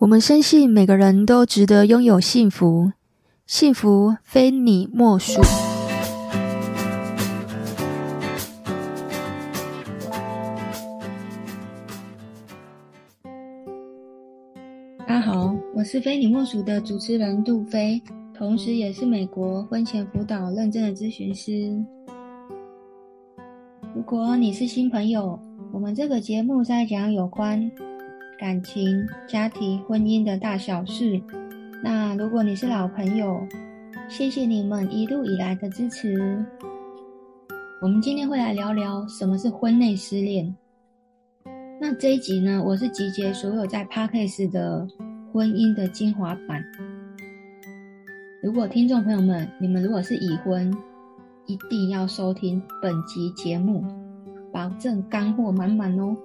我们深信每个人都值得拥有幸福，幸福非你莫属。大家好，我是非你莫属的主持人杜菲，同时也是美国婚前辅导认证的咨询师。如果你是新朋友，我们这个节目在讲有关感情、家庭、婚姻的大小事。那如果你是老朋友，谢谢你们一路以来的支持。我们今天会来聊聊什么是婚内失恋。那这一集呢，我是集结所有在 ParCase 的婚姻的精华版。如果听众朋友们，你们如果是已婚，一定要收听本集节目，保证干货满满哦。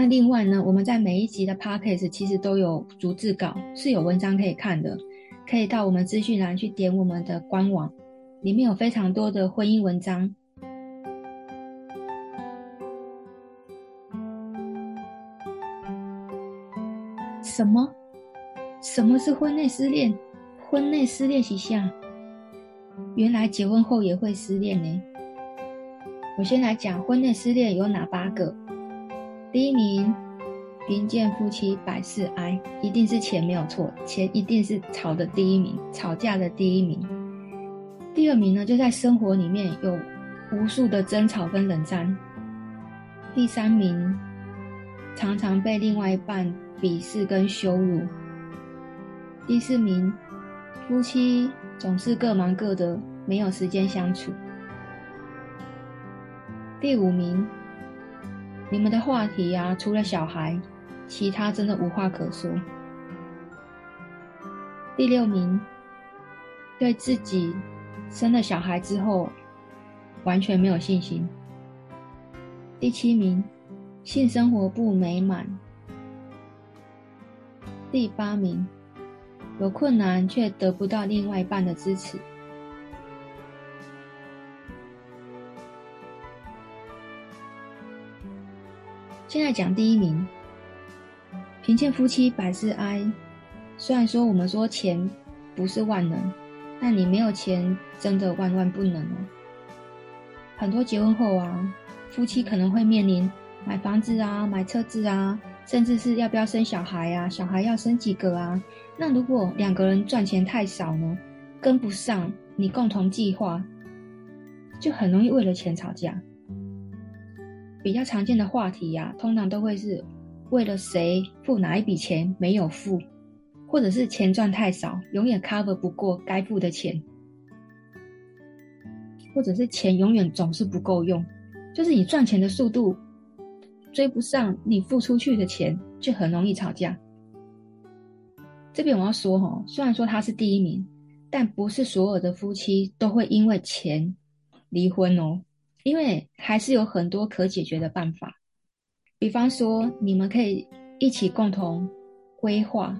那另外呢，我们在每一集的 podcast 其实都有逐字稿，是有文章可以看的，可以到我们资讯栏去点我们的官网，里面有非常多的婚姻文章。什么？什么是婚内失恋？婚内失恋是啥？原来结婚后也会失恋呢。我先来讲婚内失恋有哪八个。第一名，贫贱夫妻百事哀，一定是钱没有错，钱一定是吵的第一名，吵架的第一名。第二名呢，就在生活里面有无数的争吵跟冷战。第三名，常常被另外一半鄙视跟羞辱。第四名，夫妻总是各忙各的，没有时间相处。第五名。你们的话题呀、啊，除了小孩，其他真的无话可说。第六名，对自己生了小孩之后完全没有信心。第七名，性生活不美满。第八名，有困难却得不到另外一半的支持。现在讲第一名，贫贱夫妻百事哀。虽然说我们说钱不是万能，但你没有钱真的万万不能哦。很多结婚后啊，夫妻可能会面临买房子啊、买车子啊，甚至是要不要生小孩啊，小孩要生几个啊。那如果两个人赚钱太少呢，跟不上你共同计划，就很容易为了钱吵架。比较常见的话题呀、通常都会是为了谁付哪一笔钱没有付，或者是钱赚太少，永远 cover 不过该付的钱，或者是钱永远总是不够用，就是你赚钱的速度追不上你付出去的钱，就很容易吵架。这边我要说哈，虽然说他是第一名，但不是所有的夫妻都会因为钱离婚哦。因为还是有很多可解决的办法，比方说，你们可以一起共同规划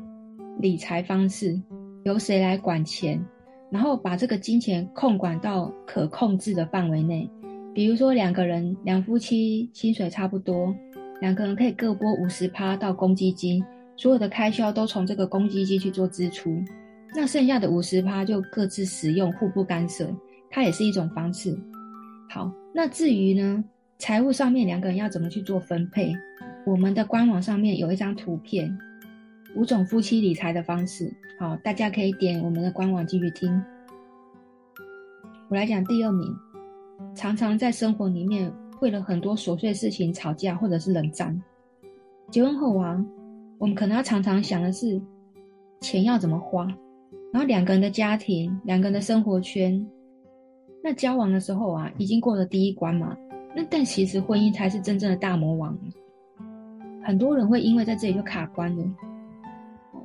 理财方式，由谁来管钱，然后把这个金钱控管到可控制的范围内。比如说，两个人两夫妻薪水差不多，两个人可以各拨五十趴到公积金，所有的开销都从这个公积金去做支出，那剩下的五十趴就各自使用，互不干涉，它也是一种方式。好。那至于呢，财务上面两个人要怎么去做分配？我们的官网上面有一张图片，五种夫妻理财的方式。好，大家可以点我们的官网继续听。我来讲第二名，常常在生活里面为了很多琐碎事情吵架或者是冷战。结婚后啊，我们可能要常常想的是钱要怎么花，然后两个人的家庭、两个人的生活圈。那交往的时候啊，已经过了第一关嘛。那但其实婚姻才是真正的大魔王。很多人会因为在这里就卡关了。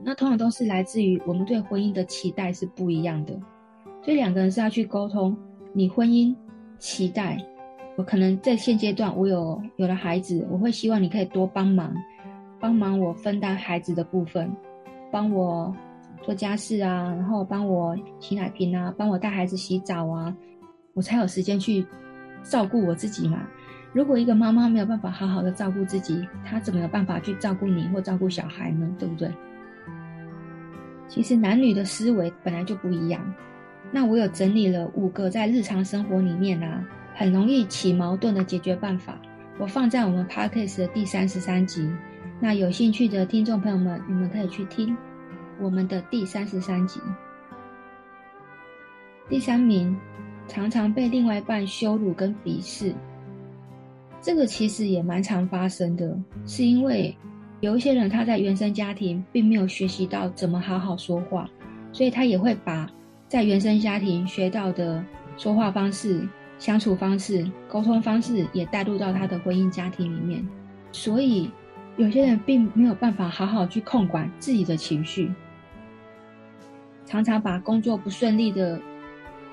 那通常都是来自于我们对婚姻的期待是不一样的，所以两个人是要去沟通。你婚姻期待，我可能在现阶段我有有了孩子，我会希望你可以多帮忙，帮忙我分担孩子的部分，帮我做家事啊，然后帮我洗奶瓶啊，帮我带孩子洗澡啊。我才有时间去照顾我自己嘛。如果一个妈妈没有办法好好的照顾自己，她怎么有办法去照顾你或照顾小孩呢？对不对？其实男女的思维本来就不一样。那我有整理了五个在日常生活里面啊，很容易起矛盾的解决办法，我放在我们 Podcast 的第三十三集。那有兴趣的听众朋友们，你们可以去听我们的第三十三集。第三名，常常被另外一半羞辱跟鄙视，这个其实也蛮常发生的，是因为有一些人他在原生家庭并没有学习到怎么好好说话，所以他也会把在原生家庭学到的说话方式、相处方式、沟通方式也带入到他的婚姻家庭里面，所以有些人并没有办法好好去控管自己的情绪，常常把工作不顺利的。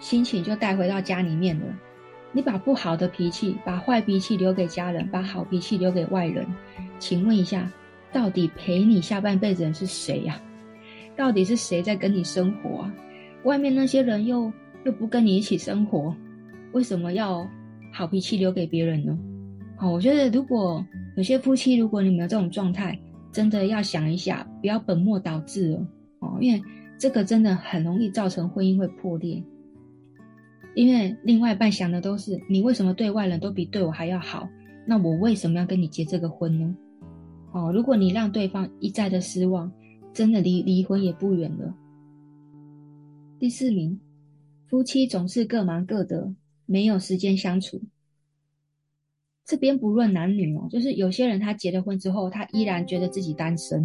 心情就带回到家里面了。你把不好的脾气、把坏脾气留给家人，把好脾气留给外人。请问一下，到底陪你下半辈子人是谁呀？到底是谁在跟你生活啊？外面那些人又又不跟你一起生活，为什么要好脾气留给别人呢？好，我觉得如果有些夫妻，如果你们有这种状态，真的要想一下，不要本末倒置了哦，因为这个真的很容易造成婚姻会破裂。因为另外一半想的都是你为什么对外人都比对我还要好？那我为什么要跟你结这个婚呢？哦，如果你让对方一再的失望，真的离离婚也不远了。第四名，夫妻总是各忙各的，没有时间相处。这边不论男女哦，就是有些人他结了婚之后，他依然觉得自己单身，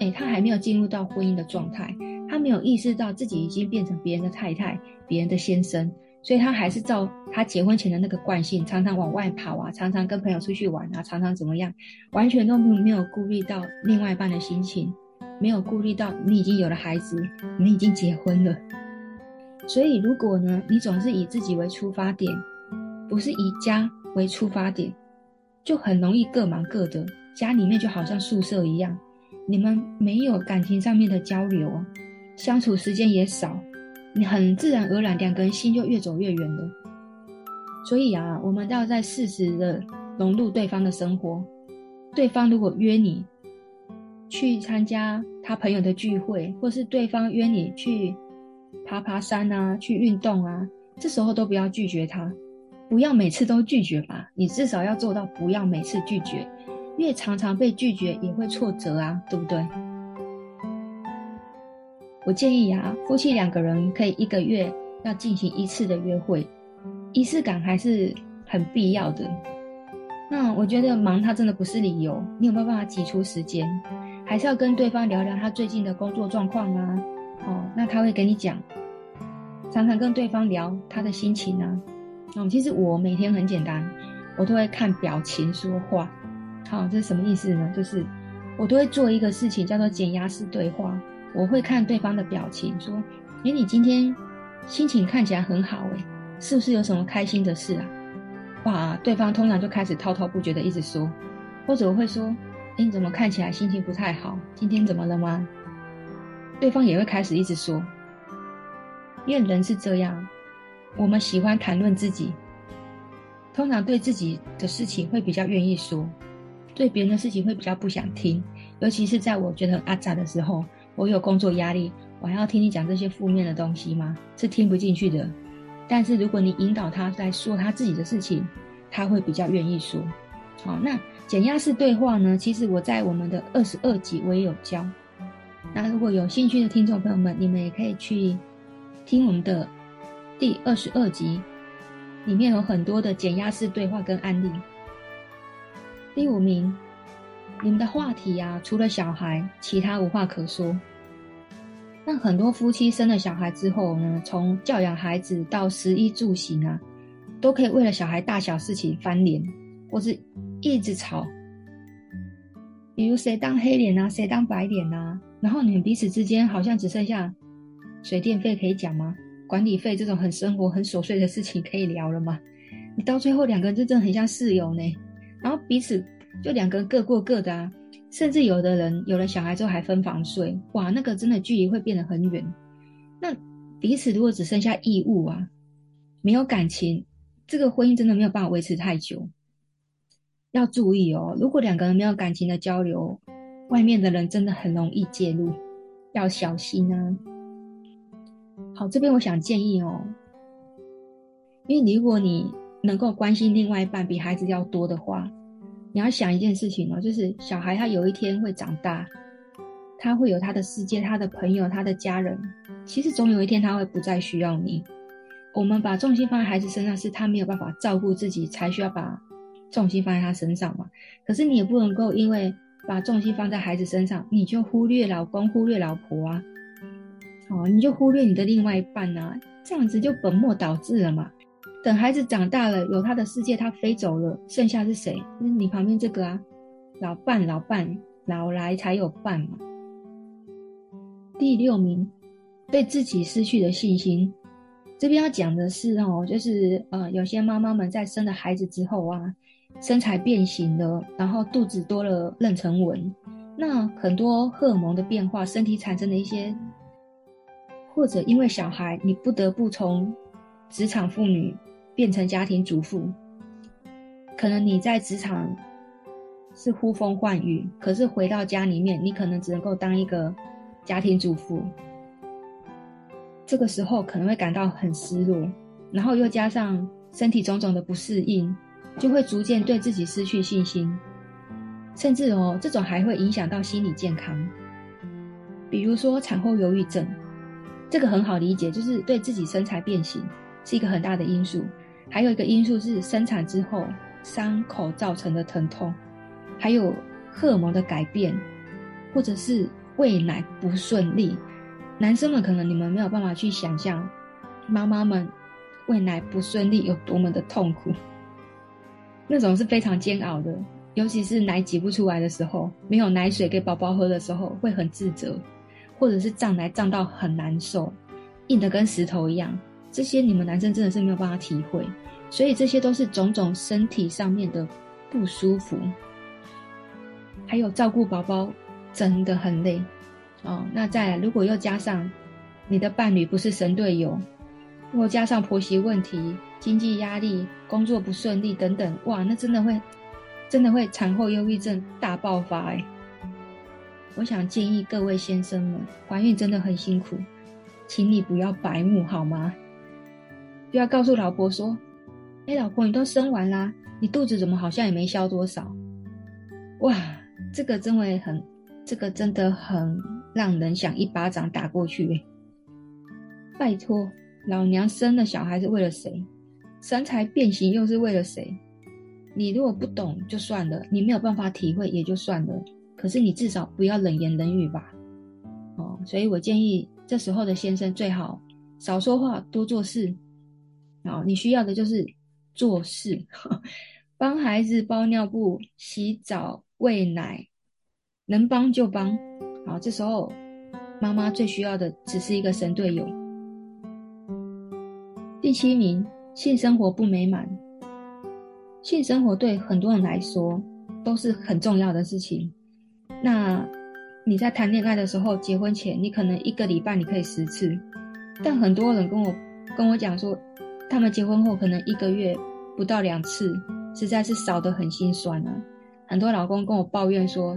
诶，他还没有进入到婚姻的状态，他没有意识到自己已经变成别人的太太，别人的先生。所以他还是照他结婚前的那个惯性，常常往外跑啊，常常跟朋友出去玩啊，常常怎么样，完全都没有顾虑到另外一半的心情，没有顾虑到你已经有了孩子，你已经结婚了。所以如果呢，你总是以自己为出发点，不是以家为出发点，就很容易各忙各的，家里面就好像宿舍一样，你们没有感情上面的交流啊，相处时间也少。你很自然而然，两个人心就越走越远了。所以啊，我们要在适时的融入对方的生活。对方如果约你去参加他朋友的聚会，或是对方约你去爬爬山啊，去运动啊，这时候都不要拒绝他。不要每次都拒绝吧，你至少要做到不要每次拒绝。越常常被拒绝，也会挫折啊，对不对？我建议啊，夫妻两个人可以一个月要进行一次的约会，仪式感还是很必要的。那我觉得忙他真的不是理由，你有没有办法挤出时间？还是要跟对方聊聊他最近的工作状况啊？哦，那他会跟你讲，常常跟对方聊他的心情啊。哦，其实我每天很简单，我都会看表情说话。好，这是什么意思呢？就是我都会做一个事情，叫做减压式对话。我会看对方的表情，说：“诶，你今天心情看起来很好，诶，是不是有什么开心的事啊？”哇，对方通常就开始滔滔不绝的一直说，或者我会说：“诶，你怎么看起来心情不太好？今天怎么了吗？”对方也会开始一直说，因为人是这样，我们喜欢谈论自己，通常对自己的事情会比较愿意说，对别人的事情会比较不想听，尤其是在我觉得很阿杂的时候。我有工作压力，我还要听你讲这些负面的东西吗？是听不进去的。但是如果你引导他来说他自己的事情，他会比较愿意说。好，那减压式对话呢？其实我在我们的二十二集我也有教。那如果有兴趣的听众朋友们，你们也可以去听我们的第二十二集，里面有很多的减压式对话跟案例。第五名，你们的话题啊，除了小孩，其他无话可说。那很多夫妻生了小孩之后呢，从教养孩子到食衣住行啊，都可以为了小孩大小事情翻脸，或是一直吵。比如谁当黑脸啊，谁当白脸啊，然后你们彼此之间好像只剩下水电费可以讲吗？管理费这种很生活很琐碎的事情可以聊了吗？你到最后两个人真的很像室友呢，然后彼此就两个人各过各的啊。甚至有的人有了小孩之后还分房睡，哇，那个真的距离会变得很远。那彼此如果只剩下义务啊，没有感情，这个婚姻真的没有办法维持太久。要注意哦，如果两个人没有感情的交流，外面的人真的很容易介入，要小心啊。好，这边我想建议哦，因为如果你能够关心另外一半比孩子要多的话，你要想一件事情哦，就是小孩他有一天会长大，他会有他的世界、他的朋友、他的家人，其实总有一天他会不再需要你。我们把重心放在孩子身上，是他没有办法照顾自己，才需要把重心放在他身上嘛。可是你也不能够因为把重心放在孩子身上，你就忽略老公、忽略老婆啊，哦，你就忽略你的另外一半啊，这样子就本末倒置了嘛。等孩子长大了，有他的世界，他飞走了，剩下是谁？是你旁边这个啊，老伴，老伴，老来才有伴嘛。第六名，对自己失去的信心。这边要讲的是哦，就是呃，有些妈妈们在生了孩子之后啊。身材变形了，然后肚子多了妊娠纹，那很多荷尔蒙的变化，身体产生的一些，或者因为小孩，你不得不从职场妇女变成家庭主妇。可能你在职场是呼风唤雨，可是回到家里面，你可能只能够当一个家庭主妇。这个时候可能会感到很失落，然后又加上身体种种的不适应。就会逐渐对自己失去信心，甚至哦，这种还会影响到心理健康。比如说产后忧郁症，这个很好理解，就是对自己身材变形是一个很大的因素。还有一个因素是生产之后伤口造成的疼痛，还有荷尔蒙的改变，或者是喂奶不顺利。男生们可能你们没有办法去想象，妈妈们喂奶不顺利有多么的痛苦。那种是非常煎熬的，尤其是奶挤不出来的时候，没有奶水给宝宝喝的时候，会很自责，或者是胀奶胀到很难受，硬的跟石头一样。这些你们男生真的是没有办法体会，所以这些都是种种身体上面的不舒服，还有照顾宝宝真的很累哦。那再来，如果又加上你的伴侣不是神队友，如果加上婆媳问题。经济压力、工作不顺利等等，哇，那真的会，真的会产后忧郁症大爆发哎！我想建议各位先生们，怀孕真的很辛苦，请你不要白目好吗？不要告诉老婆说：“哎，老婆，你都生完啦，你肚子怎么好像也没消多少？”哇，这个真会很，这个真的很让人想一巴掌打过去。拜托，老娘生了小孩是为了谁？身材变形又是为了谁？你如果不懂就算了，你没有办法体会也就算了。可是你至少不要冷言冷语吧。哦，所以我建议这时候的先生最好少说话，多做事。哦，你需要的就是做事，帮孩子包尿布、洗澡、喂奶，能帮就帮。好，这时候妈妈最需要的只是一个神队友。第七名。性生活不美满，性生活对很多人来说都是很重要的事情。那你在谈恋爱的时候，结婚前你可能一个礼拜你可以十次，但很多人跟我跟我讲说，他们结婚后可能一个月不到两次，实在是少得很心酸啊。很多老公跟我抱怨说，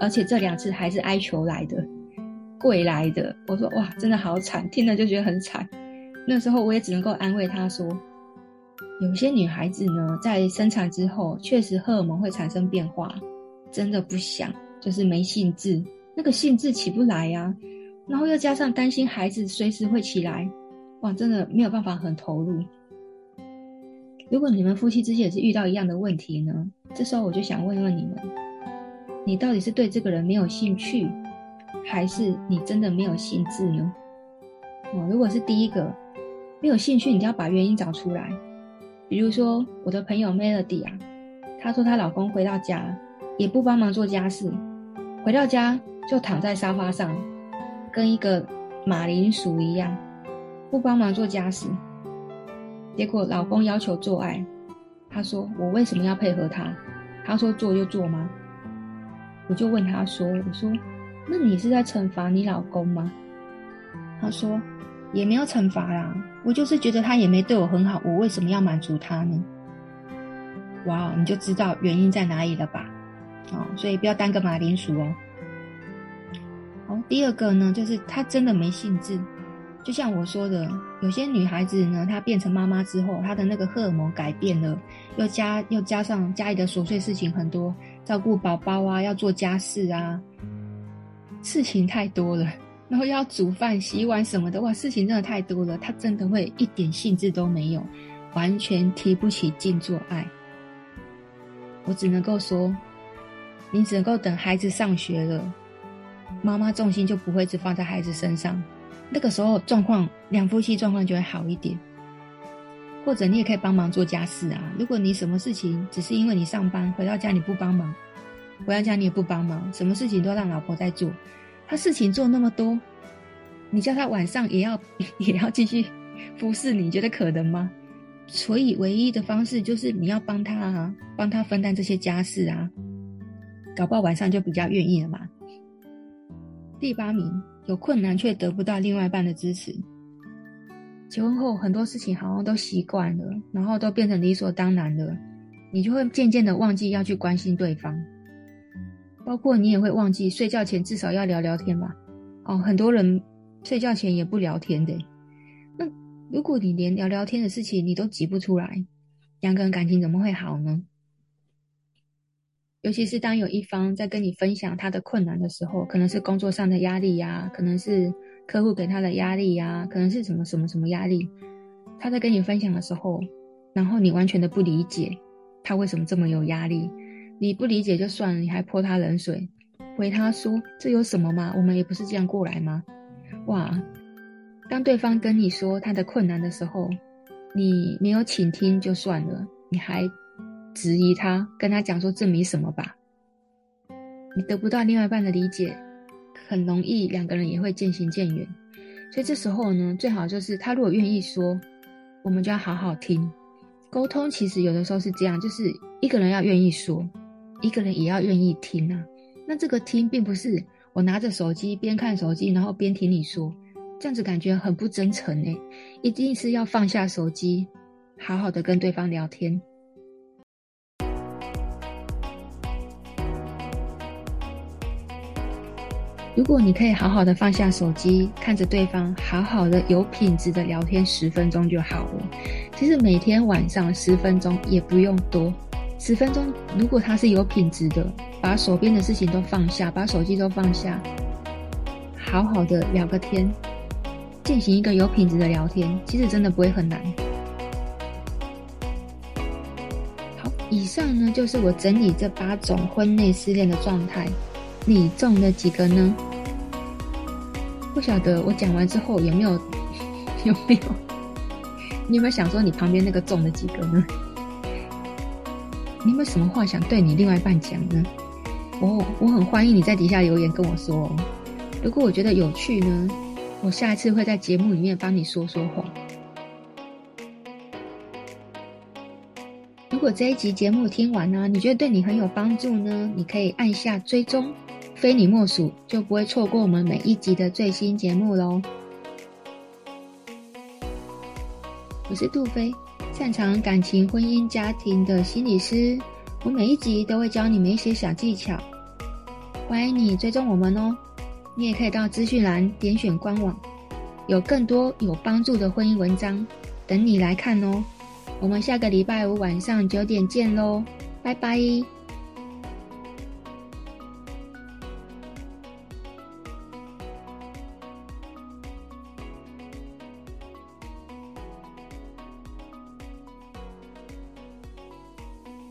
而且这两次还是哀求来的，跪来的。我说哇，真的好惨，听了就觉得很惨。那时候我也只能够安慰他说，有些女孩子呢，在生产之后，确实荷尔蒙会产生变化，真的不想，就是没兴致，那个兴致起不来呀。然后又加上担心孩子随时会起来，哇，真的没有办法很投入。如果你们夫妻之间也是遇到一样的问题呢，这时候我就想问问你们，你到底是对这个人没有兴趣，还是你真的没有兴致呢？哦，如果是第一个。没有兴趣，你就要把原因找出来。比如说，我的朋友 Melody 啊，她说她老公回到家也不帮忙做家事，回到家就躺在沙发上，跟一个马铃薯一样，不帮忙做家事。结果老公要求做爱，她说我为什么要配合他？他说做就做吗？我就问他说，我说那你是在惩罚你老公吗？他说。也没有惩罚啦，我就是觉得他也没对我很好，我为什么要满足他呢？哇，你就知道原因在哪里了吧？哦，所以不要当个马铃薯哦。好，第二个呢，就是他真的没兴致。就像我说的，有些女孩子呢，她变成妈妈之后，她的那个荷尔蒙改变了，又加又加上家里的琐碎事情很多，照顾宝宝啊，要做家事啊，事情太多了，然后要煮饭、洗碗什么的，哇，事情真的太多了，她真的会一点兴致都没有，完全提不起劲做爱。我只能够说，你只能够等孩子上学了，妈妈重心就不会只放在孩子身上。那个时候状况，两夫妻状况就会好一点。或者你也可以帮忙做家事啊。如果你什么事情只是因为你上班回到家你不帮忙，回到家你也不帮忙，什么事情都让老婆在做，她事情做那么多，你叫她晚上也要 也要继续服侍你，你觉得可能吗？所以唯一的方式就是你要帮她啊，帮她分担这些家事啊，搞不好晚上就比较愿意了嘛。第八名。有困难却得不到另外一半的支持。结婚后很多事情好像都习惯了，然后都变成理所当然了，你就会渐渐的忘记要去关心对方，包括你也会忘记睡觉前至少要聊聊天吧。哦，很多人睡觉前也不聊天的。那如果你连聊聊天的事情你都挤不出来，两个人感情怎么会好呢？尤其是当有一方在跟你分享他的困难的时候，可能是工作上的压力呀，可能是客户给他的压力呀，可能是什么什么什么压力，他在跟你分享的时候，然后你完全的不理解他为什么这么有压力，你不理解就算了，你还泼他冷水，回他说这有什么吗？我们也不是这样过来吗？哇，当对方跟你说他的困难的时候，你没有倾听就算了，你还。质疑他，跟他讲说这没什么吧。你得不到另外一半的理解，很容易两个人也会渐行渐远。所以这时候呢，最好就是他如果愿意说，我们就要好好听。沟通其实有的时候是这样，就是一个人要愿意说，一个人也要愿意听啊。那这个听并不是我拿着手机边看手机，然后边听你说，这样子感觉很不真诚诶。一定是要放下手机，好好的跟对方聊天。如果你可以好好的放下手机，看着对方，好好的有品质的聊天十分钟就好了。其实每天晚上十分钟也不用多，十分钟如果他是有品质的，把手边的事情都放下，把手机都放下，好好的聊个天，进行一个有品质的聊天，其实真的不会很难。好，以上呢就是我整理这八种婚内失恋的状态。你中了几个呢？不晓得我讲完之后有没有 有没有？你有没有想说你旁边那个中了几个呢？你有没有什么话想对你另外一半讲呢？我，我很欢迎你在底下留言跟我说哦。如果我觉得有趣呢，我下一次会在节目里面帮你说说话。如果这一集节目听完呢，你觉得对你很有帮助呢，你可以按下追踪。非你莫属，就不会错过我们每一集的最新节目喽。我是杜菲，擅长感情、婚姻、家庭的心理师。我每一集都会教你们一些小技巧，欢迎你追踪我们哦。你也可以到资讯栏点选官网，有更多有帮助的婚姻文章等你来看哦。我们下个礼拜五晚上九点见喽，拜拜。